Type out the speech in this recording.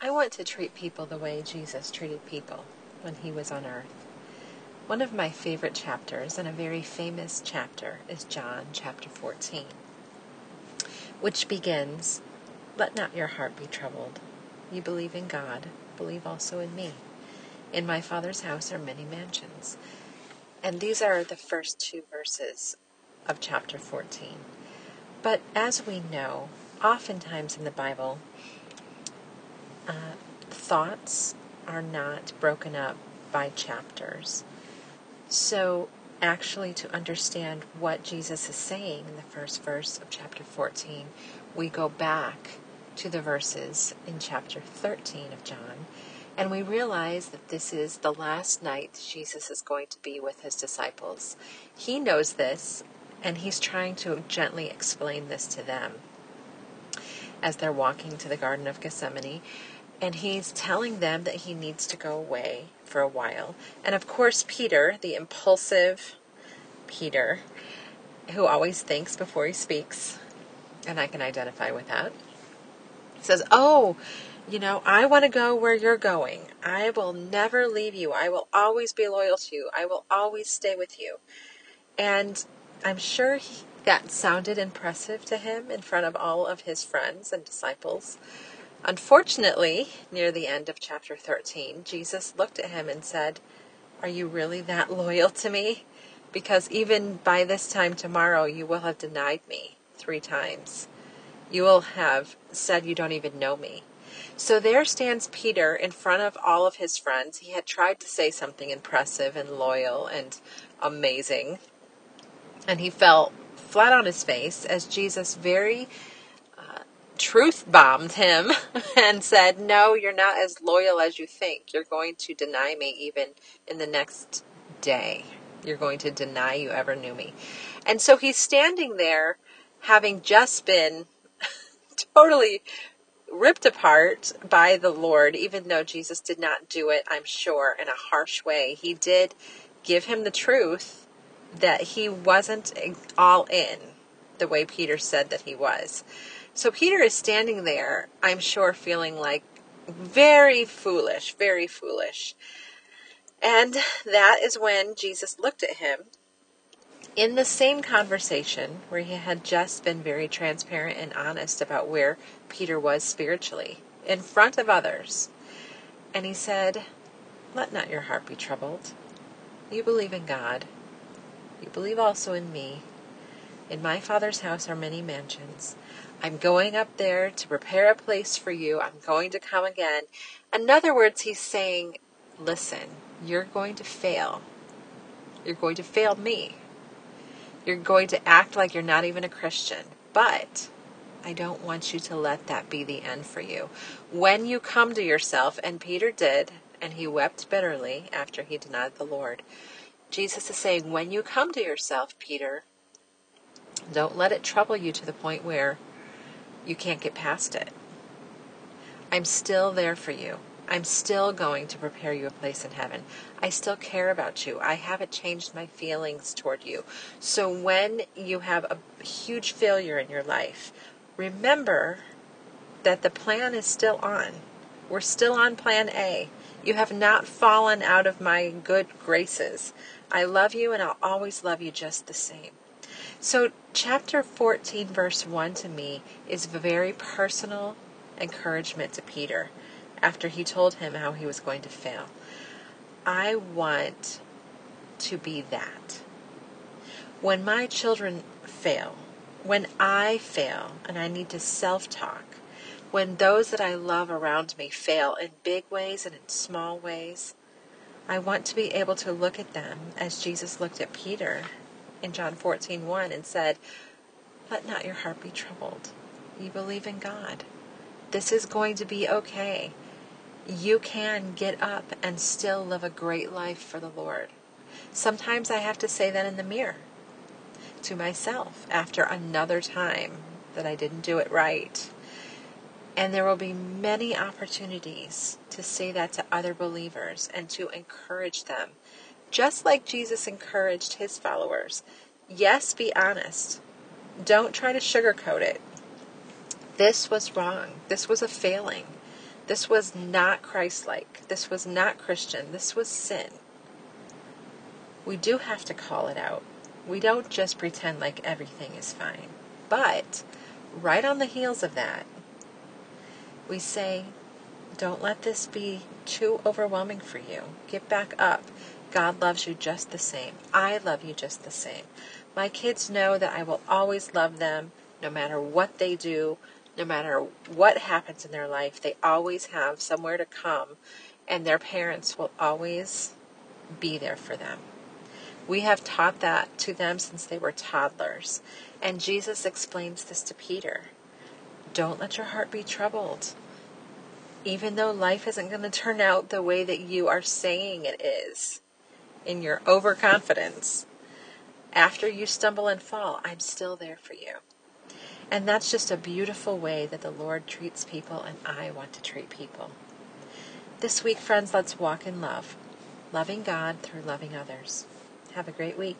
I want to treat people the way Jesus treated people when he was on earth. One of my favorite chapters, and a very famous chapter, is John chapter 14, which begins Let not your heart be troubled. You believe in God, believe also in me. In my Father's house are many mansions. And these are the first two verses of chapter 14. But as we know, oftentimes in the Bible, thoughts are not broken up by chapters. So, actually, to understand what Jesus is saying in the first verse of chapter 14, we go back to the verses in chapter 13 of John, and we realize that this is the last night Jesus is going to be with his disciples. He knows this, and he's trying to gently explain this to them as they're walking to the Garden of Gethsemane. And he's telling them that he needs to go away for a while. And of course, Peter, the impulsive Peter, who always thinks before he speaks, and I can identify with that, says, Oh, you know, I want to go where you're going. I will never leave you. I will always be loyal to you. I will always stay with you. And I'm sure he, that sounded impressive to him in front of all of his friends and disciples. Unfortunately, near the end of chapter 13, Jesus looked at him and said, Are you really that loyal to me? Because even by this time tomorrow, you will have denied me three times. You will have said you don't even know me. So there stands Peter in front of all of his friends. He had tried to say something impressive and loyal and amazing, and he fell flat on his face as Jesus very truth bombed him and said, No, you're not as loyal as you think. You're going to deny me even in the next day. You're going to deny you ever knew me. And so he's standing there having just been totally ripped apart by the Lord, even though Jesus did not do it, I'm sure, in a harsh way. He did give him the truth that he wasn't all in the way Peter said that he was. So Peter is standing there, I'm sure, feeling like very foolish, very foolish. And that is when Jesus looked at him in the same conversation where he had just been very transparent and honest about where Peter was spiritually in front of others. And he said, Let not your heart be troubled. You believe in God. You believe also in me. In my Father's house are many mansions. I'm going up there to prepare a place for you. I'm going to come again. In other words, he's saying, Listen, you're going to fail. You're going to fail me. You're going to act like you're not even a Christian. But I don't want you to let that be the end for you. When you come to yourself, and Peter did, and he wept bitterly after he denied the Lord, Jesus is saying, when you come to yourself, Peter, don't let it trouble you to the point where you can't get past it. I'm still there for you. I'm still going to prepare you a place in heaven. I still care about you. I haven't changed my feelings toward you. So when you have a huge failure in your life, remember that the plan is still on. We're still on plan A. You have not fallen out of my good graces. I love you and I'll always love you just the same. So, chapter 14, verse 1 to me is a very personal encouragement to Peter after he told him how he was going to fail. I want to be that. When my children fail, when I fail and I need to self talk, when those that I love around me fail in big ways and in small ways, I want to be able to look at them as Jesus looked at Peter in John 14:1 and said, "Let not your heart be troubled. You believe in God. This is going to be okay you can get up and still live a great life for the Lord. Sometimes I have to say that in the mirror to myself after another time that I didn't do it right. And there will be many opportunities to say that to other believers and to encourage them, just like Jesus encouraged his followers. Yes, be honest. Don't try to sugarcoat it. This was wrong. This was a failing. This was not Christ like. This was not Christian. This was sin. We do have to call it out. We don't just pretend like everything is fine. But right on the heels of that, we say, don't let this be too overwhelming for you. Get back up. God loves you just the same. I love you just the same. My kids know that I will always love them no matter what they do, no matter what happens in their life. They always have somewhere to come, and their parents will always be there for them. We have taught that to them since they were toddlers. And Jesus explains this to Peter. Don't let your heart be troubled. Even though life isn't going to turn out the way that you are saying it is, in your overconfidence, after you stumble and fall, I'm still there for you. And that's just a beautiful way that the Lord treats people, and I want to treat people. This week, friends, let's walk in love, loving God through loving others. Have a great week.